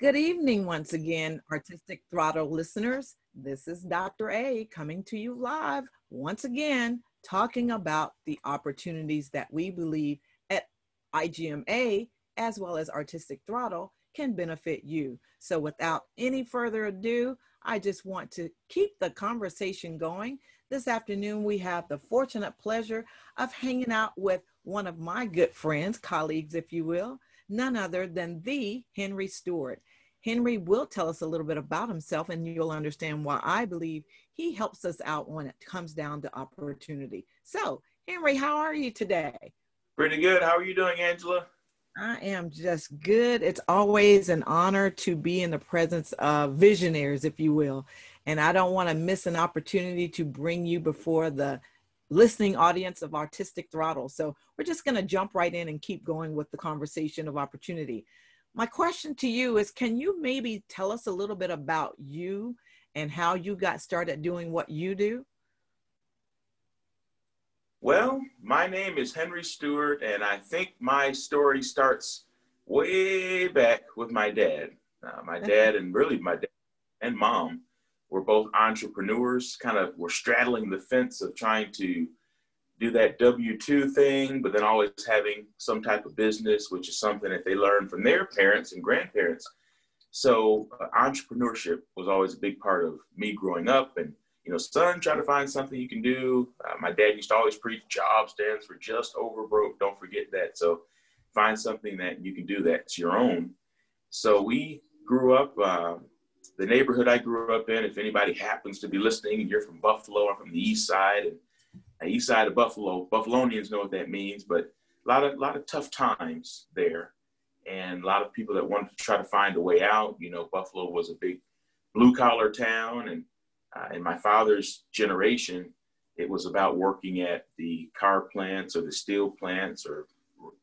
Good evening, once again, Artistic Throttle listeners. This is Dr. A coming to you live once again, talking about the opportunities that we believe at IGMA as well as Artistic Throttle can benefit you. So, without any further ado, I just want to keep the conversation going. This afternoon, we have the fortunate pleasure of hanging out with one of my good friends, colleagues, if you will, none other than the Henry Stewart. Henry will tell us a little bit about himself, and you'll understand why I believe he helps us out when it comes down to opportunity. So, Henry, how are you today? Pretty good. How are you doing, Angela? I am just good. It's always an honor to be in the presence of visionaries, if you will. And I don't want to miss an opportunity to bring you before the listening audience of Artistic Throttle. So we're just going to jump right in and keep going with the conversation of opportunity. My question to you is Can you maybe tell us a little bit about you and how you got started doing what you do? Well, my name is Henry Stewart, and I think my story starts way back with my dad. Uh, my dad, and really my dad and mom, were both entrepreneurs, kind of were straddling the fence of trying to do that W 2 thing, but then always having some type of business, which is something that they learned from their parents and grandparents. So, uh, entrepreneurship was always a big part of me growing up. And you know, son, try to find something you can do. Uh, my dad used to always preach job stands for just over broke. Don't forget that. So find something that you can do that's your own. So we grew up, uh, the neighborhood I grew up in, if anybody happens to be listening and you're from Buffalo, I'm from the east side and east side of Buffalo, Buffalonians know what that means, but a lot of, lot of tough times there and a lot of people that wanted to try to find a way out. You know, Buffalo was a big blue collar town and uh, in my father's generation, it was about working at the car plants or the steel plants or,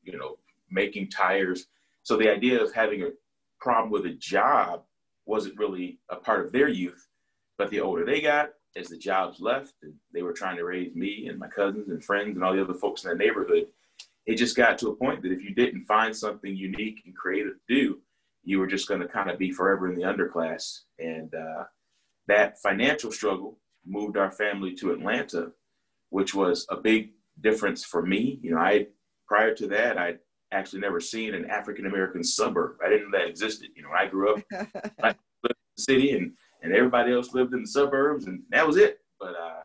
you know, making tires. So the idea of having a problem with a job wasn't really a part of their youth. But the older they got, as the jobs left, and they were trying to raise me and my cousins and friends and all the other folks in the neighborhood, it just got to a point that if you didn't find something unique and creative to do, you were just going to kind of be forever in the underclass. And uh, that financial struggle moved our family to Atlanta, which was a big difference for me. You know, I prior to that, I'd actually never seen an African American suburb. I didn't know that existed. You know, I grew up in the city and and everybody else lived in the suburbs and that was it. But uh,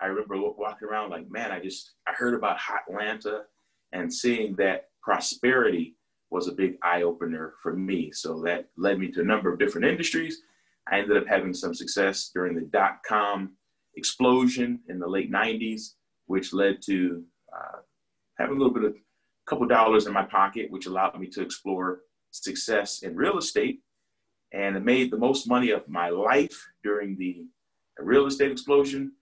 I remember walking around like, man, I just I heard about Hotlanta and seeing that prosperity was a big eye opener for me. So that led me to a number of different industries I ended up having some success during the dot com explosion in the late 90s, which led to uh, having a little bit of a couple dollars in my pocket, which allowed me to explore success in real estate. And I made the most money of my life during the real estate explosion,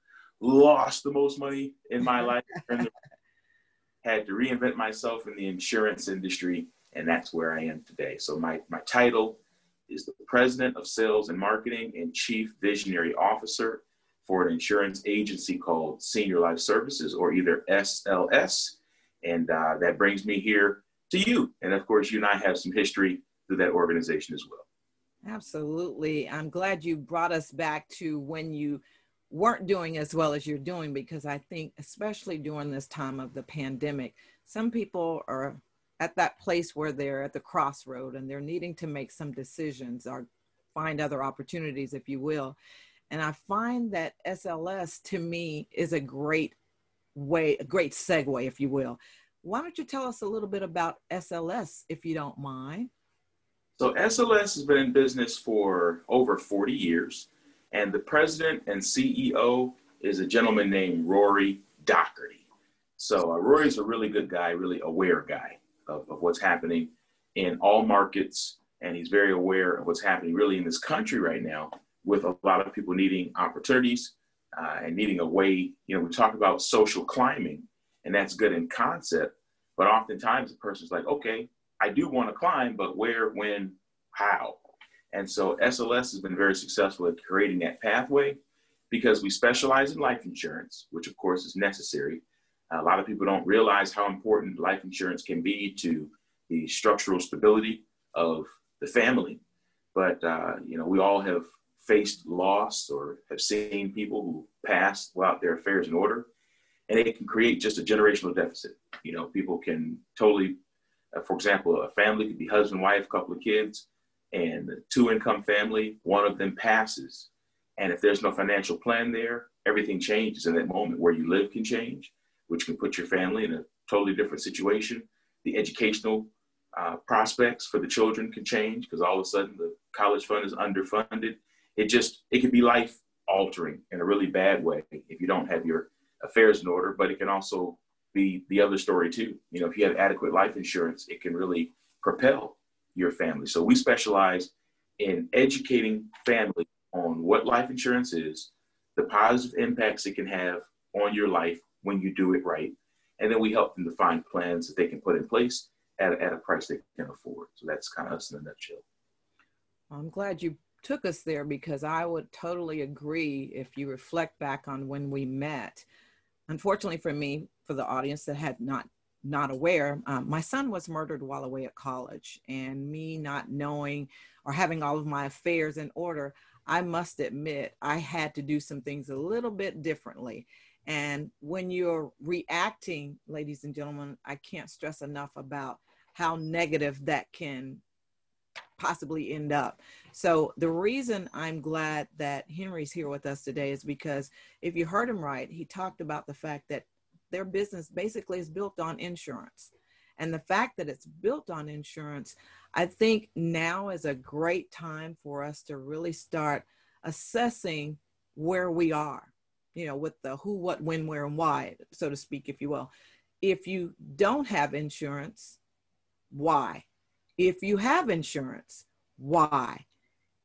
lost the most money in my life, had to reinvent myself in the insurance industry, and that's where I am today. So my, my title is the president of sales and marketing and chief visionary officer for an insurance agency called Senior Life Services, or either SLS. And uh, that brings me here to you. And of course, you and I have some history through that organization as well. Absolutely. I'm glad you brought us back to when you weren't doing as well as you're doing, because I think, especially during this time of the pandemic, some people are at that place where they're at the crossroad and they're needing to make some decisions or find other opportunities, if you will. And I find that SLS to me is a great way, a great segue, if you will. Why don't you tell us a little bit about SLS, if you don't mind? So, SLS has been in business for over 40 years, and the president and CEO is a gentleman named Rory Doherty. So, uh, Rory's a really good guy, really aware guy of, of what's happening in all markets. And he's very aware of what's happening really in this country right now with a lot of people needing opportunities uh, and needing a way. You know, we talk about social climbing, and that's good in concept. But oftentimes the person's like, okay, I do want to climb, but where, when, how? And so SLS has been very successful at creating that pathway because we specialize in life insurance, which of course is necessary, a lot of people don't realize how important life insurance can be to the structural stability of the family. but uh, you know, we all have faced loss or have seen people who passed without their affairs in order, and it can create just a generational deficit. You know, people can totally, for example, a family could be husband, wife, couple of kids, and two income family, one of them passes, and if there's no financial plan there, everything changes in that moment. Where you live can change, which can put your family in a totally different situation. The educational uh, prospects for the children can change because all of a sudden the college fund is underfunded. It just it can be life altering in a really bad way if you don't have your affairs in order. But it can also be the other story too. You know, if you have adequate life insurance, it can really propel your family. So we specialize in educating families on what life insurance is, the positive impacts it can have on your life when you do it right, and then we help them to find plans that they can put in place at, at a price they can afford. So that's kind of us in a nutshell. I'm glad you took us there because I would totally agree if you reflect back on when we met. Unfortunately for me, for the audience that had not not aware, um, my son was murdered while away at college, and me not knowing or having all of my affairs in order, I must admit I had to do some things a little bit differently. And when you're reacting, ladies and gentlemen, I can't stress enough about how negative that can possibly end up. So the reason I'm glad that Henry's here with us today is because if you heard him right, he talked about the fact that their business basically is built on insurance. And the fact that it's built on insurance, I think now is a great time for us to really start assessing where we are, you know, with the who, what, when, where, and why, so to speak, if you will. If you don't have insurance, why? If you have insurance, why?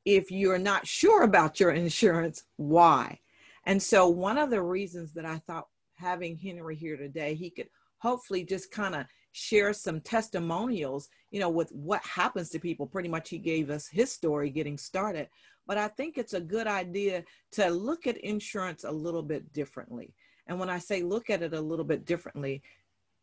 If you're not sure about your insurance, why? And so, one of the reasons that I thought having Henry here today, he could hopefully just kind of share some testimonials, you know, with what happens to people. Pretty much, he gave us his story getting started. But I think it's a good idea to look at insurance a little bit differently. And when I say look at it a little bit differently,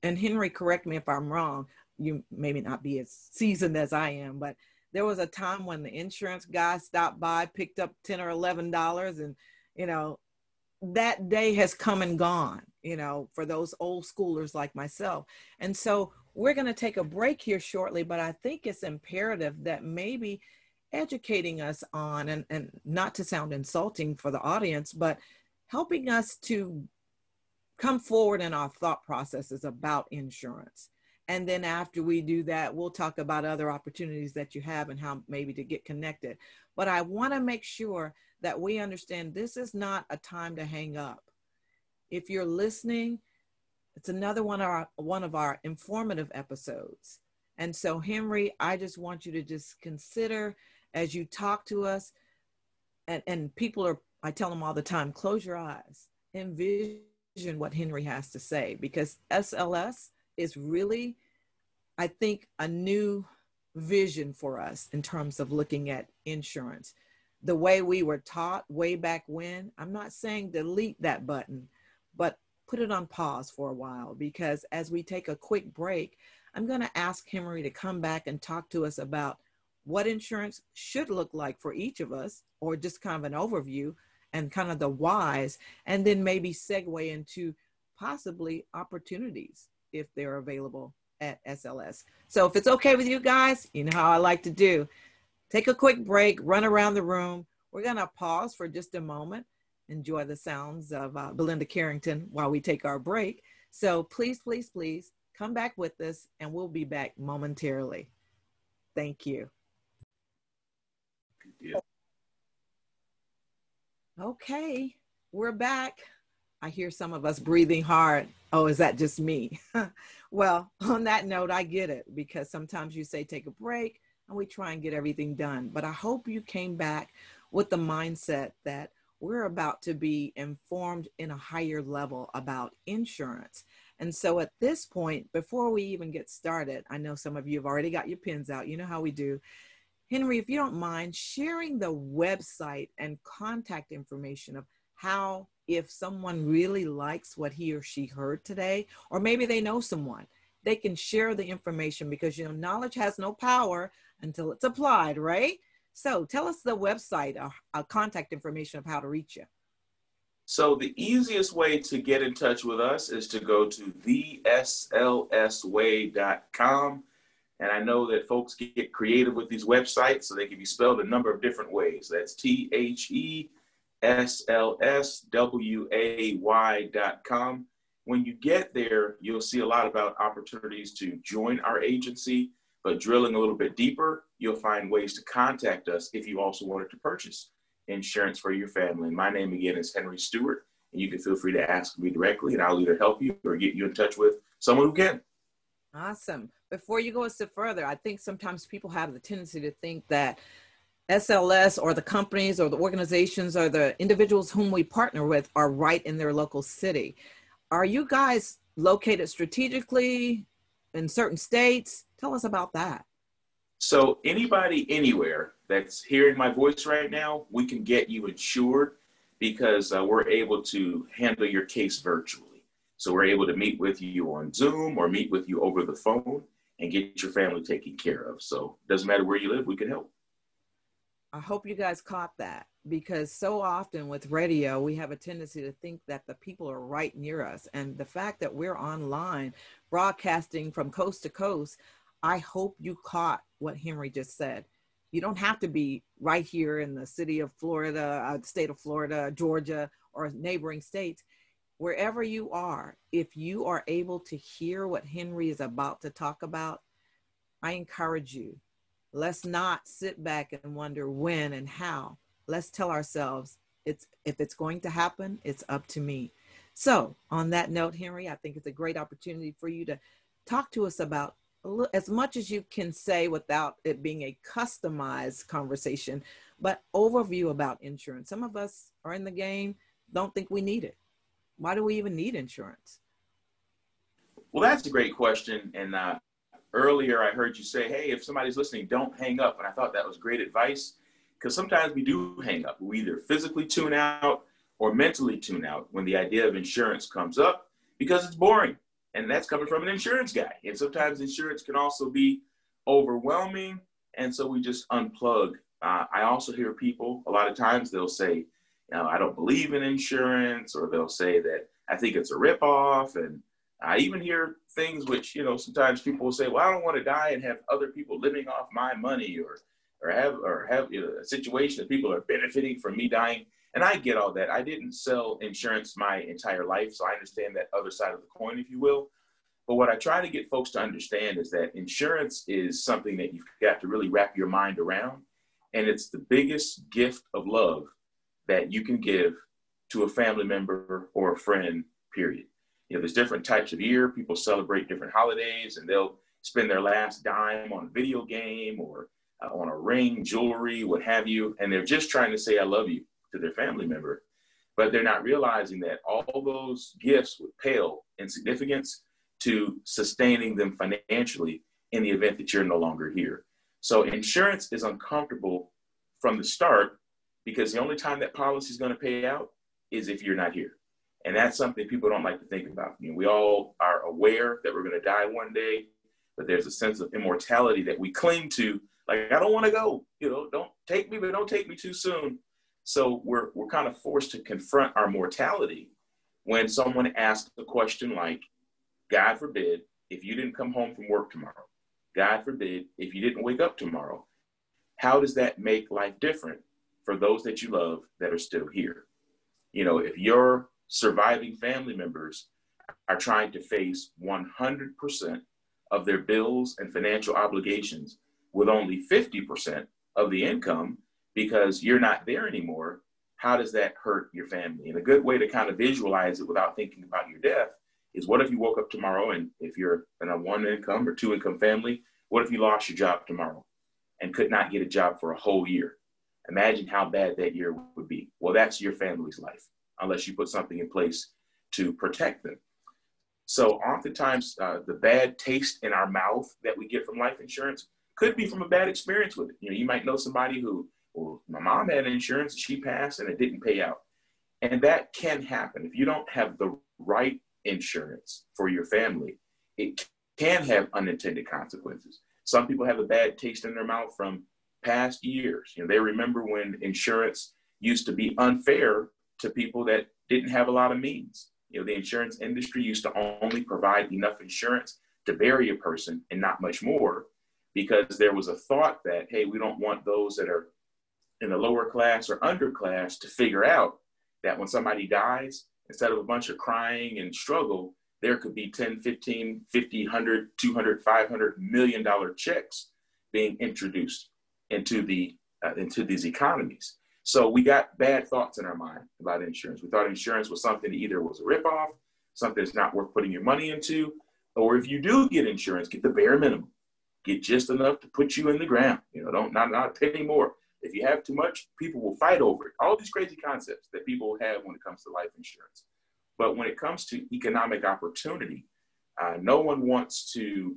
and Henry, correct me if I'm wrong, you maybe not be as seasoned as I am, but there was a time when the insurance guy stopped by, picked up 10 or 11 dollars and you know, that day has come and gone, you know, for those old schoolers like myself. And so we're going to take a break here shortly, but I think it's imperative that maybe educating us on and, and not to sound insulting for the audience, but helping us to come forward in our thought processes about insurance and then after we do that, we'll talk about other opportunities that you have and how maybe to get connected. But I want to make sure that we understand this is not a time to hang up. If you're listening, it's another one of our, one of our informative episodes. And so, Henry, I just want you to just consider as you talk to us, and, and people are, I tell them all the time, close your eyes, envision what Henry has to say, because SLS is really, I think, a new vision for us in terms of looking at insurance. The way we were taught way back when, I'm not saying delete that button, but put it on pause for a while because as we take a quick break, I'm going to ask Henry to come back and talk to us about what insurance should look like for each of us, or just kind of an overview and kind of the whys, and then maybe segue into possibly opportunities if they're available at SLS. So if it's okay with you guys, you know how I like to do. Take a quick break, run around the room. We're going to pause for just a moment, enjoy the sounds of uh, Belinda Carrington while we take our break. So please, please, please come back with us and we'll be back momentarily. Thank you. Yeah. Okay, we're back. I hear some of us breathing hard. Oh, is that just me? well, on that note, I get it because sometimes you say take a break and we try and get everything done. But I hope you came back with the mindset that we're about to be informed in a higher level about insurance. And so at this point, before we even get started, I know some of you have already got your pins out. You know how we do. Henry, if you don't mind sharing the website and contact information of how if someone really likes what he or she heard today, or maybe they know someone, they can share the information because you know knowledge has no power until it's applied, right? So tell us the website, uh, uh, contact information of how to reach you. So the easiest way to get in touch with us is to go to theslsway.com. And I know that folks get creative with these websites, so they can be spelled a number of different ways. That's T H E S L S W A Y.com. When you get there, you'll see a lot about opportunities to join our agency, but drilling a little bit deeper, you'll find ways to contact us if you also wanted to purchase insurance for your family. My name again is Henry Stewart, and you can feel free to ask me directly, and I'll either help you or get you in touch with someone who can. Awesome. Before you go a step further, I think sometimes people have the tendency to think that SLS or the companies or the organizations or the individuals whom we partner with are right in their local city. Are you guys located strategically in certain states? Tell us about that. So, anybody anywhere that's hearing my voice right now, we can get you insured because uh, we're able to handle your case virtually. So we're able to meet with you on Zoom or meet with you over the phone and get your family taken care of. So it doesn't matter where you live, we can help. I hope you guys caught that because so often with radio, we have a tendency to think that the people are right near us. And the fact that we're online broadcasting from coast to coast, I hope you caught what Henry just said you don't have to be right here in the city of Florida, uh, state of Florida, Georgia, or neighboring states. Wherever you are, if you are able to hear what Henry is about to talk about, I encourage you. Let's not sit back and wonder when and how. Let's tell ourselves it's if it's going to happen, it's up to me. So, on that note, Henry, I think it's a great opportunity for you to talk to us about as much as you can say without it being a customized conversation, but overview about insurance. Some of us are in the game, don't think we need it. Why do we even need insurance? Well, that's a great question. And uh, earlier I heard you say, hey, if somebody's listening, don't hang up. And I thought that was great advice because sometimes we do hang up. We either physically tune out or mentally tune out when the idea of insurance comes up because it's boring and that's coming from an insurance guy. And sometimes insurance can also be overwhelming, and so we just unplug. Uh, I also hear people a lot of times they'll say, you know, I don't believe in insurance, or they'll say that I think it's a ripoff, and I even hear things which you know sometimes people will say, well, I don't want to die and have other people living off my money, or or have or have you know, a situation that people are benefiting from me dying. And I get all that. I didn't sell insurance my entire life, so I understand that other side of the coin, if you will. But what I try to get folks to understand is that insurance is something that you've got to really wrap your mind around. And it's the biggest gift of love that you can give to a family member or a friend, period. You know, there's different types of year. People celebrate different holidays and they'll spend their last dime on a video game or uh, on a ring, jewelry, what have you. And they're just trying to say, I love you to their family member, but they're not realizing that all those gifts would pale in significance to sustaining them financially in the event that you're no longer here. So insurance is uncomfortable from the start because the only time that policy is going to pay out is if you're not here. And that's something people don't like to think about. We all are aware that we're going to die one day, but there's a sense of immortality that we cling to. Like, I don't want to go, you know, don't take me, but don't take me too soon. So we're, we're kind of forced to confront our mortality when someone asks a question like, God forbid, if you didn't come home from work tomorrow, God forbid, if you didn't wake up tomorrow, how does that make life different for those that you love that are still here? You know, if your surviving family members are trying to face 100% of their bills and financial obligations with only 50% of the income, because you're not there anymore, how does that hurt your family? And a good way to kind of visualize it without thinking about your death is what if you woke up tomorrow and if you're in a one income or two income family, what if you lost your job tomorrow and could not get a job for a whole year? Imagine how bad that year would be. Well, that's your family's life, unless you put something in place to protect them. So, oftentimes, uh, the bad taste in our mouth that we get from life insurance could be from a bad experience with it. You know, you might know somebody who well, my mom had insurance, she passed, and it didn't pay out. And that can happen. If you don't have the right insurance for your family, it can have unintended consequences. Some people have a bad taste in their mouth from past years. You know, they remember when insurance used to be unfair to people that didn't have a lot of means. You know, the insurance industry used to only provide enough insurance to bury a person and not much more because there was a thought that, hey, we don't want those that are in the lower class or underclass to figure out that when somebody dies, instead of a bunch of crying and struggle, there could be 10, 15, 50, 100, 200, 500 million dollar checks being introduced into the uh, into these economies. So we got bad thoughts in our mind about insurance. We thought insurance was something that either was a ripoff, something that's not worth putting your money into, or if you do get insurance, get the bare minimum. Get just enough to put you in the ground. You know, don't not not a penny more. If you have too much, people will fight over it. All these crazy concepts that people have when it comes to life insurance. But when it comes to economic opportunity, uh, no one wants to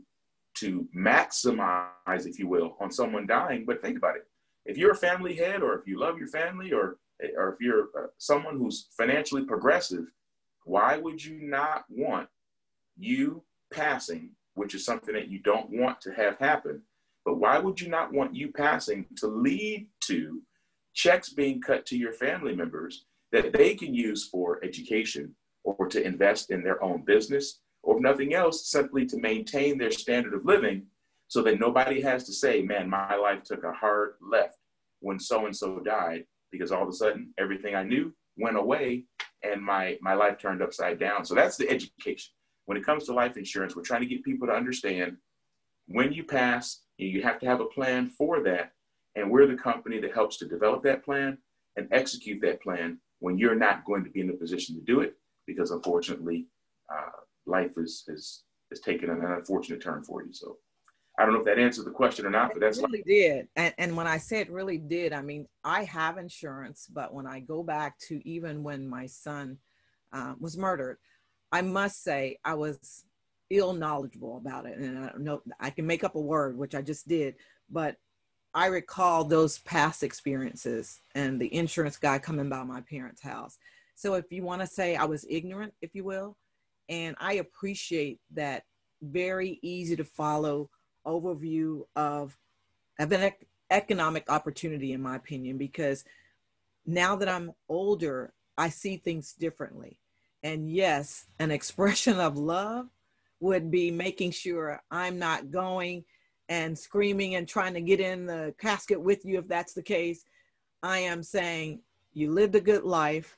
to maximize, if you will, on someone dying. But think about it: if you're a family head, or if you love your family, or or if you're uh, someone who's financially progressive, why would you not want you passing, which is something that you don't want to have happen? But why would you not want you passing to lead to checks being cut to your family members that they can use for education, or to invest in their own business, or if nothing else, simply to maintain their standard of living so that nobody has to say, man, my life took a hard left when so and so died, because all of a sudden everything I knew went away and my, my life turned upside down. So that's the education. When it comes to life insurance, we're trying to get people to understand when you pass, you have to have a plan for that. And we're the company that helps to develop that plan and execute that plan when you're not going to be in a position to do it because unfortunately, uh, life is, is, is taking an unfortunate turn for you. So I don't know if that answered the question or not, but that's it really like- did. And, and when I say it really did, I mean, I have insurance, but when I go back to even when my son uh, was murdered, I must say I was ill knowledgeable about it. And I don't know, I can make up a word, which I just did, but I recall those past experiences and the insurance guy coming by my parents' house so if you want to say I was ignorant, if you will, and I appreciate that very easy to follow overview of, of an ec- economic opportunity, in my opinion, because now that I'm older, I see things differently. And yes, an expression of love would be making sure I'm not going and screaming and trying to get in the casket with you if that's the case. I am saying you lived a good life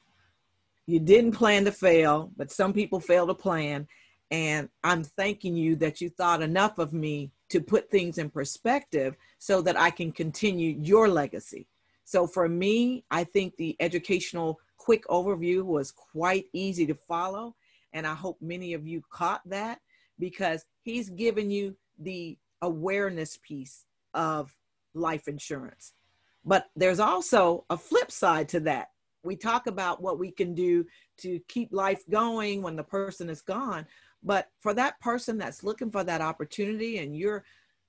you didn't plan to fail, but some people fail to plan. And I'm thanking you that you thought enough of me to put things in perspective so that I can continue your legacy. So for me, I think the educational quick overview was quite easy to follow. And I hope many of you caught that because he's given you the awareness piece of life insurance. But there's also a flip side to that we talk about what we can do to keep life going when the person is gone but for that person that's looking for that opportunity and you're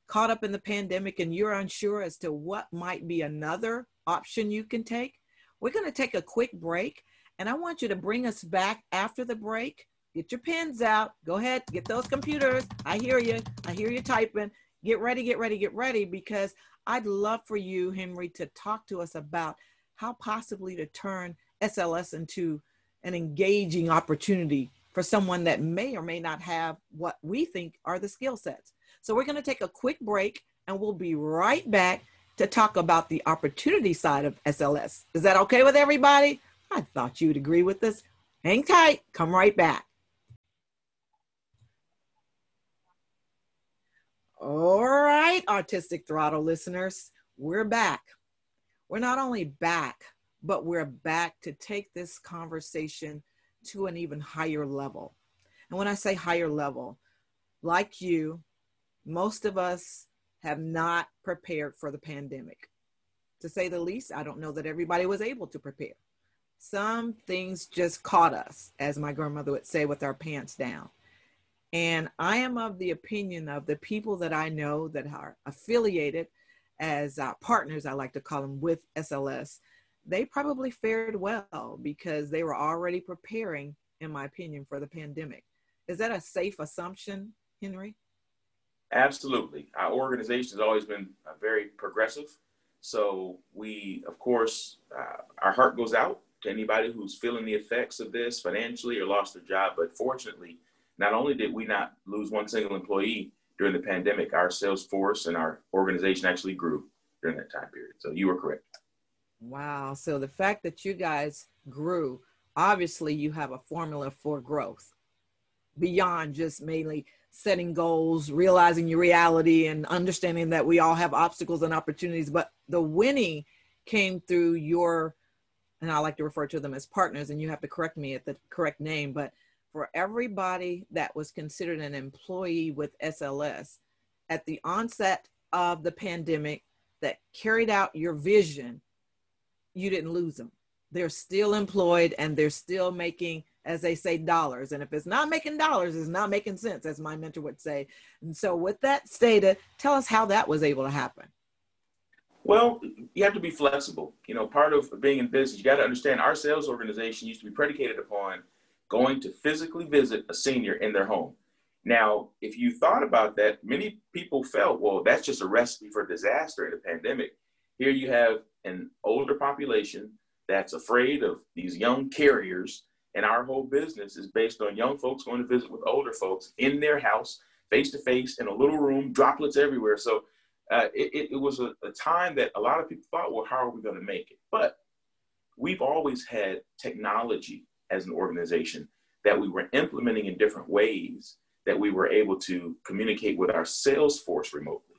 caught up in the pandemic and you're unsure as to what might be another option you can take we're going to take a quick break and i want you to bring us back after the break get your pens out go ahead get those computers i hear you i hear you typing get ready get ready get ready because i'd love for you henry to talk to us about how possibly to turn SLS into an engaging opportunity for someone that may or may not have what we think are the skill sets. So we're going to take a quick break and we'll be right back to talk about the opportunity side of SLS. Is that okay with everybody? I thought you'd agree with this. Hang tight, come right back. All right, Artistic Throttle listeners, we're back we're not only back, but we're back to take this conversation to an even higher level. And when I say higher level, like you, most of us have not prepared for the pandemic. To say the least, I don't know that everybody was able to prepare. Some things just caught us, as my grandmother would say, with our pants down. And I am of the opinion of the people that I know that are affiliated as uh, partners, I like to call them, with SLS, they probably fared well because they were already preparing, in my opinion, for the pandemic. Is that a safe assumption, Henry? Absolutely. Our organization has always been uh, very progressive. So we, of course, uh, our heart goes out to anybody who's feeling the effects of this financially or lost their job. But fortunately, not only did we not lose one single employee during the pandemic, our sales force and our organization actually grew during that time period. So you were correct. Wow. So the fact that you guys grew, obviously you have a formula for growth beyond just mainly setting goals, realizing your reality, and understanding that we all have obstacles and opportunities. But the winning came through your, and I like to refer to them as partners, and you have to correct me at the correct name, but for everybody that was considered an employee with SLS at the onset of the pandemic that carried out your vision, you didn't lose them. They're still employed and they're still making as they say, dollars. And if it's not making dollars, it's not making sense, as my mentor would say. And so, with that stated, tell us how that was able to happen. Well, you have to be flexible. You know, part of being in business, you got to understand our sales organization used to be predicated upon going to physically visit a senior in their home. Now, if you thought about that, many people felt, well, that's just a recipe for disaster in a pandemic. Here you have an older population that's afraid of these young carriers and our whole business is based on young folks going to visit with older folks in their house, face to face, in a little room, droplets everywhere. So uh, it, it, was a, a time that a lot of people thought, well, how are we going to make it? But we've always had technology as an organization that we were implementing in different ways that we were able to communicate with our sales force remotely.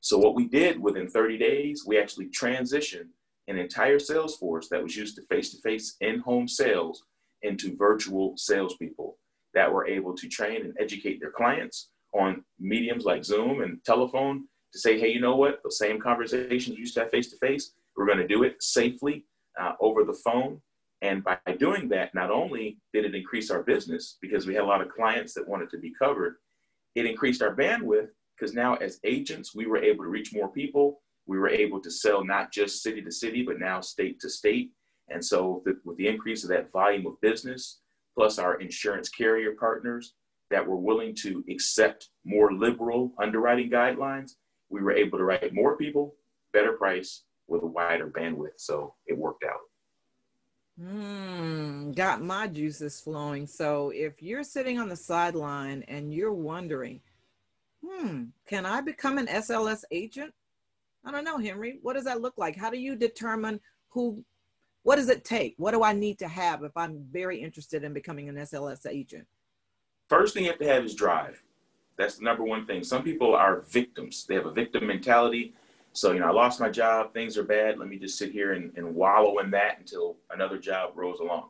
So what we did within 30 days, we actually transitioned an entire sales force that was used to face-to-face in-home sales into virtual salespeople that were able to train and educate their clients on mediums like Zoom and telephone to say, hey, you know what? The same conversations we used to have face to face, we're going to do it safely uh, over the phone. And by doing that, not only did it increase our business because we had a lot of clients that wanted to be covered, it increased our bandwidth because now as agents, we were able to reach more people. We were able to sell not just city to city, but now state to state. And so, the, with the increase of that volume of business, plus our insurance carrier partners that were willing to accept more liberal underwriting guidelines, we were able to write more people, better price, with a wider bandwidth. So it worked out. Mm, got my juices flowing. So if you're sitting on the sideline and you're wondering, hmm, can I become an SLS agent? I don't know, Henry. What does that look like? How do you determine who what does it take? What do I need to have if I'm very interested in becoming an SLS agent? First thing you have to have is drive. That's the number one thing. Some people are victims. They have a victim mentality. So, you know, I lost my job, things are bad. Let me just sit here and, and wallow in that until another job rolls along.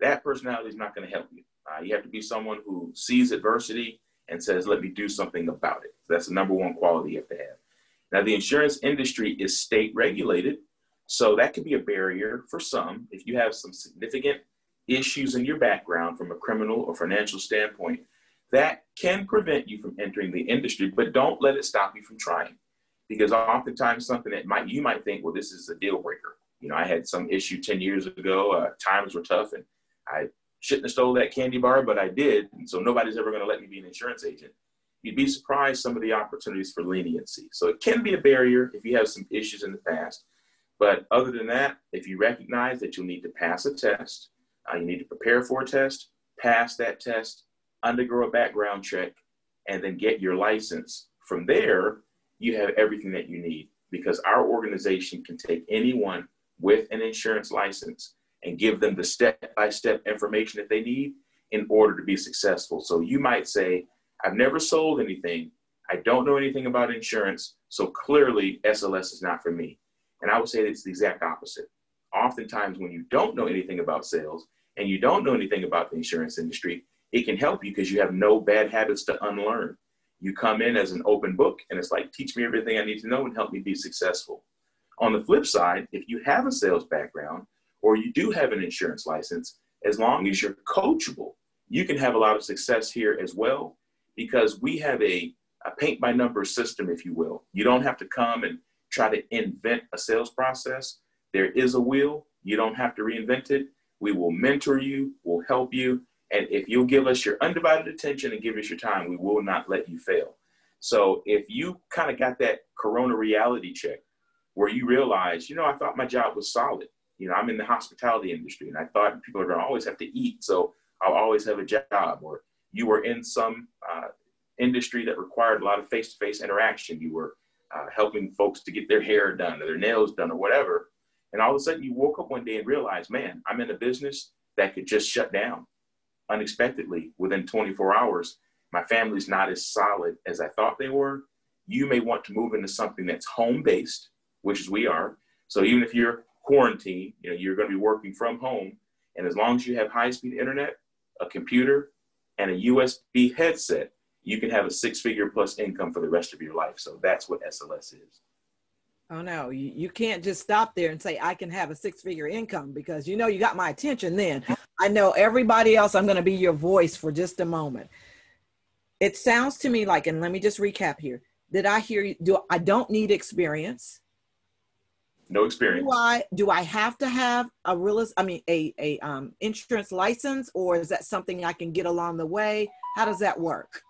That personality is not going to help you. Uh, you have to be someone who sees adversity and says, let me do something about it. That's the number one quality you have to have. Now, the insurance industry is state regulated. So that could be a barrier for some. If you have some significant issues in your background from a criminal or financial standpoint, that can prevent you from entering the industry, but don't let it stop you from trying. Because oftentimes something that might you might think, well, this is a deal breaker. You know, I had some issue 10 years ago, uh, times were tough and I shouldn't have stole that candy bar, but I did. And so nobody's ever going to let me be an insurance agent. You'd be surprised some of the opportunities for leniency. So it can be a barrier if you have some issues in the past. But other than that, if you recognize that you'll need to pass a test, uh, you need to prepare for a test, pass that test, undergo a background check, and then get your license. From there, you have everything that you need because our organization can take anyone with an insurance license and give them the step by step information that they need in order to be successful. So you might say, I've never sold anything. I don't know anything about insurance. So clearly, SLS is not for me. And I would say it's the exact opposite. Oftentimes, when you don't know anything about sales and you don't know anything about the insurance industry, it can help you because you have no bad habits to unlearn. You come in as an open book and it's like, teach me everything I need to know and help me be successful. On the flip side, if you have a sales background or you do have an insurance license, as long as you're coachable, you can have a lot of success here as well because we have a, a paint by numbers system, if you will. You don't have to come and try to invent a sales process. There is a wheel. You don't have to reinvent it. We will mentor you, we'll help you. And if you'll give us your undivided attention and give us your time, we will not let you fail. So if you kind of got that corona reality check, where you realize, you know, I thought my job was solid. You know, I'm in the hospitality industry and I thought people are going to always have to eat. So I'll always have a job. Or you were in some uh, industry that required a lot of face to face interaction. You were uh, helping folks to get their hair done or their nails done or whatever. And all of a sudden you woke up one day and realized, man, I'm in a business that could just shut down unexpectedly within 24 hours. My family's not as solid as I thought they were. You may want to move into something that's home based, which is we are. So even if you're quarantined, you know, you're going to be working from home. And as long as you have high speed internet, a computer, and a USB headset, you can have a six figure plus income for the rest of your life. So that's what SLS is. Oh no, you, you can't just stop there and say I can have a six figure income because you know you got my attention then. I know everybody else, I'm going to be your voice for just a moment. It sounds to me like, and let me just recap here. Did I hear you? Do I don't need experience? No experience. Do I do I have to have a real? I mean, a a um, insurance license, or is that something I can get along the way? How does that work?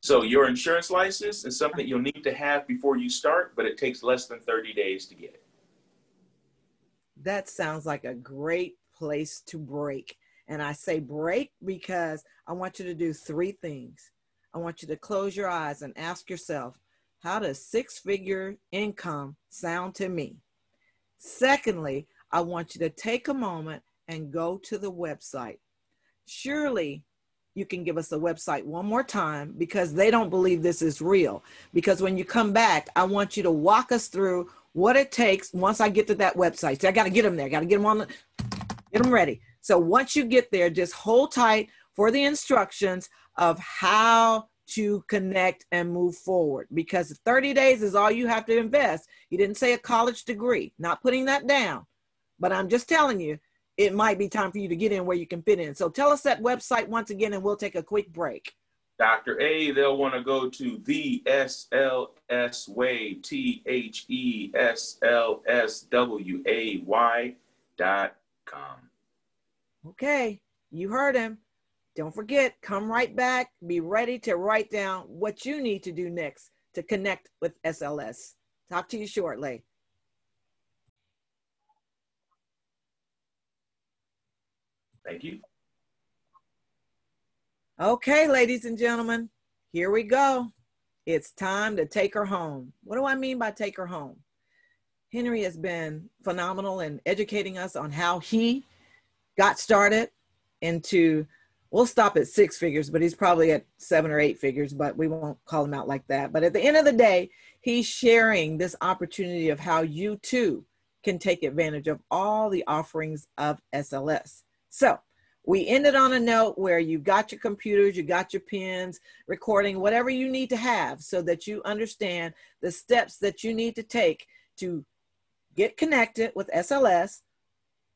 So your insurance license is something you'll need to have before you start, but it takes less than 30 days to get it. That sounds like a great place to break. And I say break because I want you to do three things. I want you to close your eyes and ask yourself, how does six figure income sound to me? Secondly, I want you to take a moment and go to the website. Surely you can give us the website one more time because they don't believe this is real. Because when you come back, I want you to walk us through what it takes once I get to that website. So I got to get them there. Got to get them on, the, get them ready. So once you get there, just hold tight for the instructions of how to connect and move forward because 30 days is all you have to invest. You didn't say a college degree, not putting that down, but I'm just telling you it might be time for you to get in where you can fit in. So tell us that website once again, and we'll take a quick break. Dr. A, they'll want to go to the SLS Way, T H E S L S W A Y dot com. Okay, you heard him. Don't forget, come right back. Be ready to write down what you need to do next to connect with SLS. Talk to you shortly. Thank you. Okay, ladies and gentlemen, here we go. It's time to take her home. What do I mean by take her home? Henry has been phenomenal in educating us on how he got started into, we'll stop at six figures, but he's probably at seven or eight figures, but we won't call him out like that. But at the end of the day, he's sharing this opportunity of how you too can take advantage of all the offerings of SLS. So we ended on a note where you got your computers, you got your pens, recording, whatever you need to have so that you understand the steps that you need to take to get connected with SLS.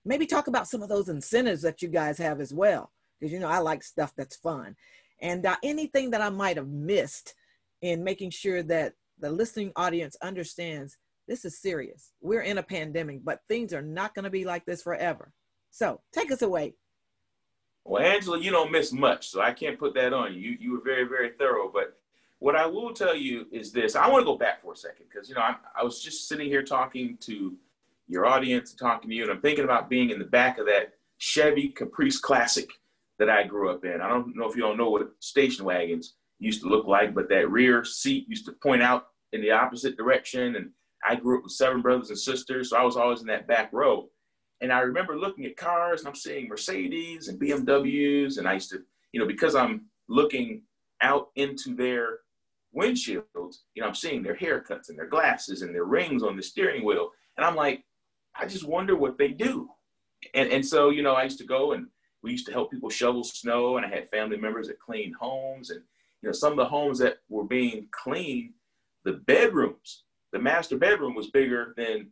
Maybe talk about some of those incentives that you guys have as well, because you know I like stuff that's fun. And uh, anything that I might have missed in making sure that the listening audience understands this is serious. We're in a pandemic, but things are not going to be like this forever. So take us away. Well, Angela, you don't miss much, so I can't put that on you. You, were very, very thorough. But what I will tell you is this: I want to go back for a second because you know I, I was just sitting here talking to your audience, talking to you, and I'm thinking about being in the back of that Chevy Caprice Classic that I grew up in. I don't know if you don't know what station wagons used to look like, but that rear seat used to point out in the opposite direction. And I grew up with seven brothers and sisters, so I was always in that back row. And I remember looking at cars and I'm seeing Mercedes and BMWs. And I used to, you know, because I'm looking out into their windshields, you know, I'm seeing their haircuts and their glasses and their rings on the steering wheel. And I'm like, I just wonder what they do. And, and so, you know, I used to go and we used to help people shovel snow and I had family members that cleaned homes. And, you know, some of the homes that were being cleaned, the bedrooms, the master bedroom was bigger than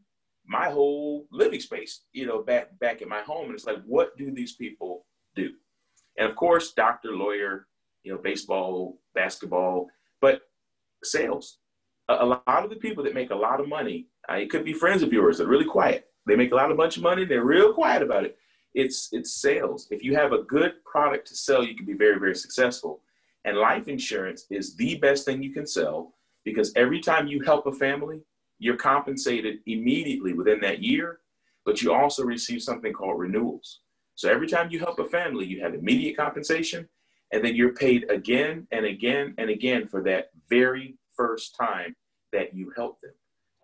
my whole living space, you know, back back in my home. And it's like, what do these people do? And of course, doctor, lawyer, you know, baseball, basketball, but sales. A, a lot of the people that make a lot of money, uh, it could be friends of yours that are really quiet. They make a lot of bunch of money. They're real quiet about it. It's it's sales. If you have a good product to sell, you can be very very successful. And life insurance is the best thing you can sell because every time you help a family, you're compensated immediately within that year, but you also receive something called renewals. So every time you help a family, you have immediate compensation, and then you're paid again and again and again for that very first time that you help them.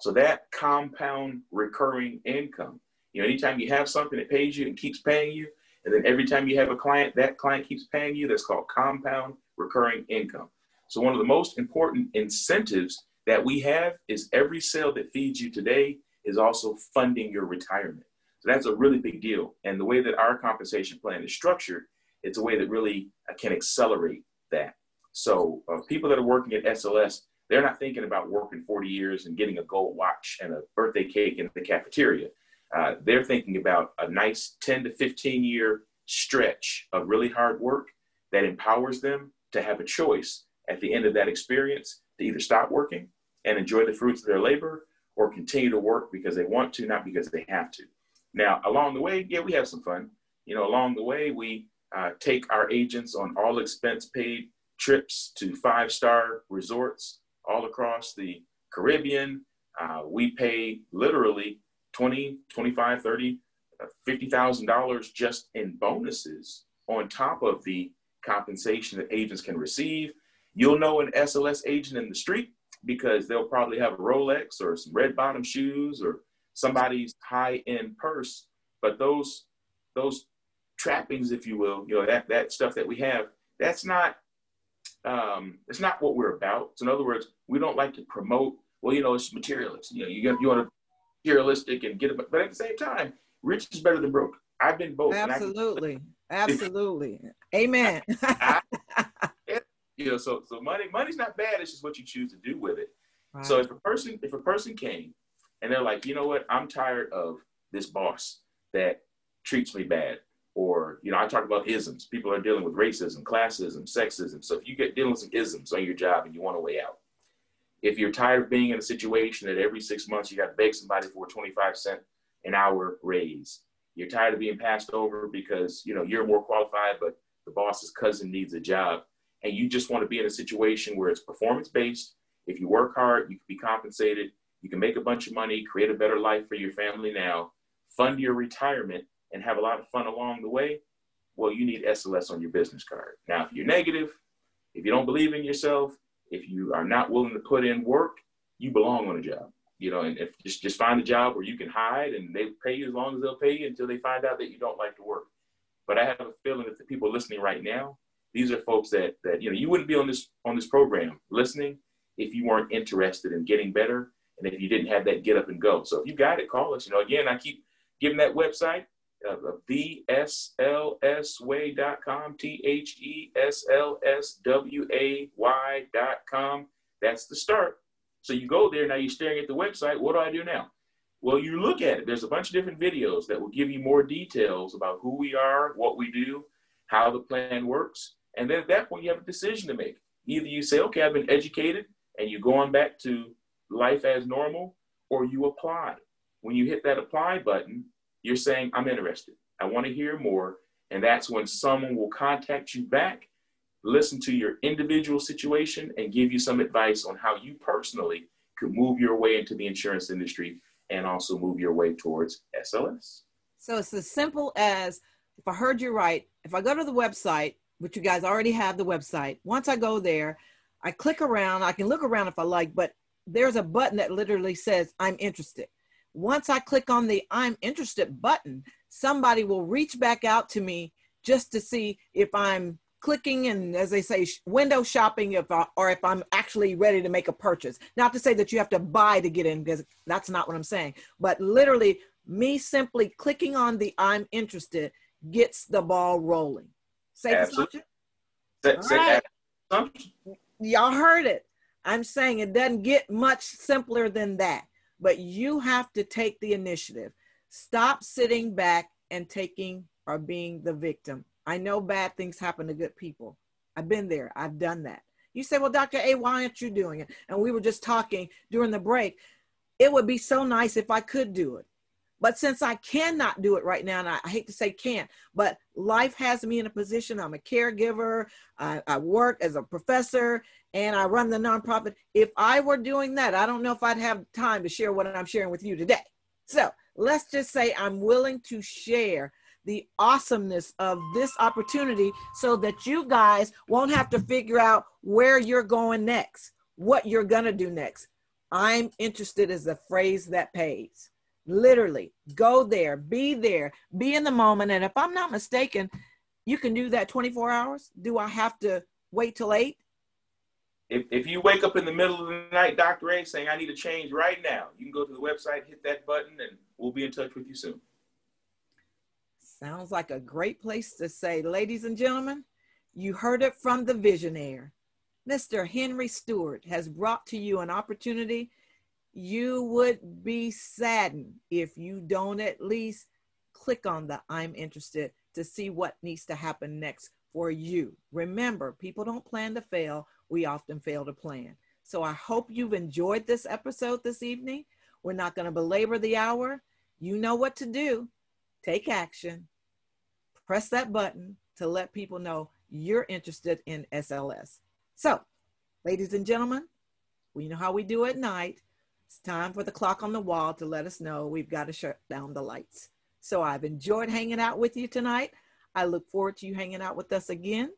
So that compound recurring income, you know, anytime you have something that pays you and keeps paying you, and then every time you have a client, that client keeps paying you, that's called compound recurring income. So one of the most important incentives that we have is every sale that feeds you today is also funding your retirement. So that's a really big deal. And the way that our compensation plan is structured, it's a way that really uh, can accelerate that. So uh, people that are working at SLS, they're not thinking about working 40 years and getting a gold watch and a birthday cake in the cafeteria. Uh, they're thinking about a nice 10 to 15 year stretch of really hard work that empowers them to have a choice at the end of that experience to either stop working and enjoy the fruits of their labor or continue to work because they want to, not because they have to. Now, along the way, yeah, we have some fun. You know, along the way, we uh, take our agents on all expense paid trips to five star resorts all across the Caribbean. Uh, we pay literally 20, 25, 30, uh, $50,000 just in bonuses on top of the compensation that agents can receive. You'll know an SLS agent in the street because they'll probably have a Rolex or some red bottom shoes or somebody's high end purse. But those those trappings, if you will, you know that that stuff that we have, that's not um, it's not what we're about. So in other words, we don't like to promote. Well, you know, it's materialist. You know, you you want to materialistic and get it, but at the same time, rich is better than broke. I've been both. Absolutely, absolutely. Amen. I, you know, so so money money's not bad. It's just what you choose to do with it. Right. So if a person if a person came and they're like, you know what, I'm tired of this boss that treats me bad. Or, you know, I talk about isms. People are dealing with racism, classism, sexism. So if you get dealing with some isms on your job and you want a way out, if you're tired of being in a situation that every six months you got to beg somebody for a 25 cent an hour raise, you're tired of being passed over because, you know, you're more qualified, but the boss's cousin needs a job and you just want to be in a situation where it's performance based. If you work hard, you can be compensated, you can make a bunch of money, create a better life for your family now, fund your retirement, and have a lot of fun along the way. Well, you need SLS on your business card. Now, if you're negative, if you don't believe in yourself, if you are not willing to put in work, you belong on a job. You know, and if just just find a job where you can hide and they pay you as long as they'll pay you until they find out that you don't like to work. But I have a feeling that the people listening right now, these are folks that that you know you wouldn't be on this on this program listening if you weren't interested in getting better and if you didn't have that get up and go. So if you got it, call us. You know, again, I keep giving that website uh, theslsway.com, T H E S L S W A Y.com. That's the start. So you go there, now you're staring at the website. What do I do now? Well, you look at it. There's a bunch of different videos that will give you more details about who we are, what we do, how the plan works. And then at that point, you have a decision to make. Either you say, okay, I've been educated, and you're going back to life as normal, or you apply. When you hit that apply button, you're saying, I'm interested. I want to hear more. And that's when someone will contact you back, listen to your individual situation, and give you some advice on how you personally could move your way into the insurance industry and also move your way towards SLS. So it's as simple as if I heard you right, if I go to the website, which you guys already have the website, once I go there, I click around, I can look around if I like, but there's a button that literally says, I'm interested. Once I click on the I'm interested button, somebody will reach back out to me just to see if I'm clicking and as they say window shopping if I, or if i'm actually ready to make a purchase. Not to say that you have to buy to get in because that's not what i'm saying but literally me simply clicking on the i'm interested gets the ball rolling safe assumption right. y'all heard it i'm saying it doesn't get much simpler than that but you have to take the initiative. Stop sitting back and taking or being the victim. I know bad things happen to good people. I've been there, I've done that. You say, Well, Dr. A, why aren't you doing it? And we were just talking during the break. It would be so nice if I could do it. But since I cannot do it right now, and I, I hate to say can't, but life has me in a position. I'm a caregiver. I, I work as a professor and I run the nonprofit. If I were doing that, I don't know if I'd have time to share what I'm sharing with you today. So let's just say I'm willing to share the awesomeness of this opportunity so that you guys won't have to figure out where you're going next, what you're going to do next. I'm interested is a phrase that pays. Literally, go there, be there, be in the moment. And if I'm not mistaken, you can do that 24 hours. Do I have to wait till eight? If, if you wake up in the middle of the night, Dr. A, saying, I need a change right now, you can go to the website, hit that button, and we'll be in touch with you soon. Sounds like a great place to say, ladies and gentlemen, you heard it from the visionaire. Mr. Henry Stewart has brought to you an opportunity you would be saddened if you don't at least click on the I'm interested to see what needs to happen next for you. Remember, people don't plan to fail, we often fail to plan. So I hope you've enjoyed this episode this evening. We're not going to belabor the hour. You know what to do take action, press that button to let people know you're interested in SLS. So, ladies and gentlemen, we know how we do at night. It's time for the clock on the wall to let us know we've got to shut down the lights. So, I've enjoyed hanging out with you tonight. I look forward to you hanging out with us again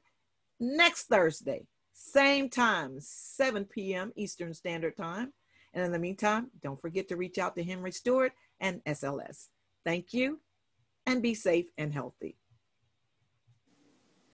next Thursday, same time, 7 p.m. Eastern Standard Time. And in the meantime, don't forget to reach out to Henry Stewart and SLS. Thank you and be safe and healthy.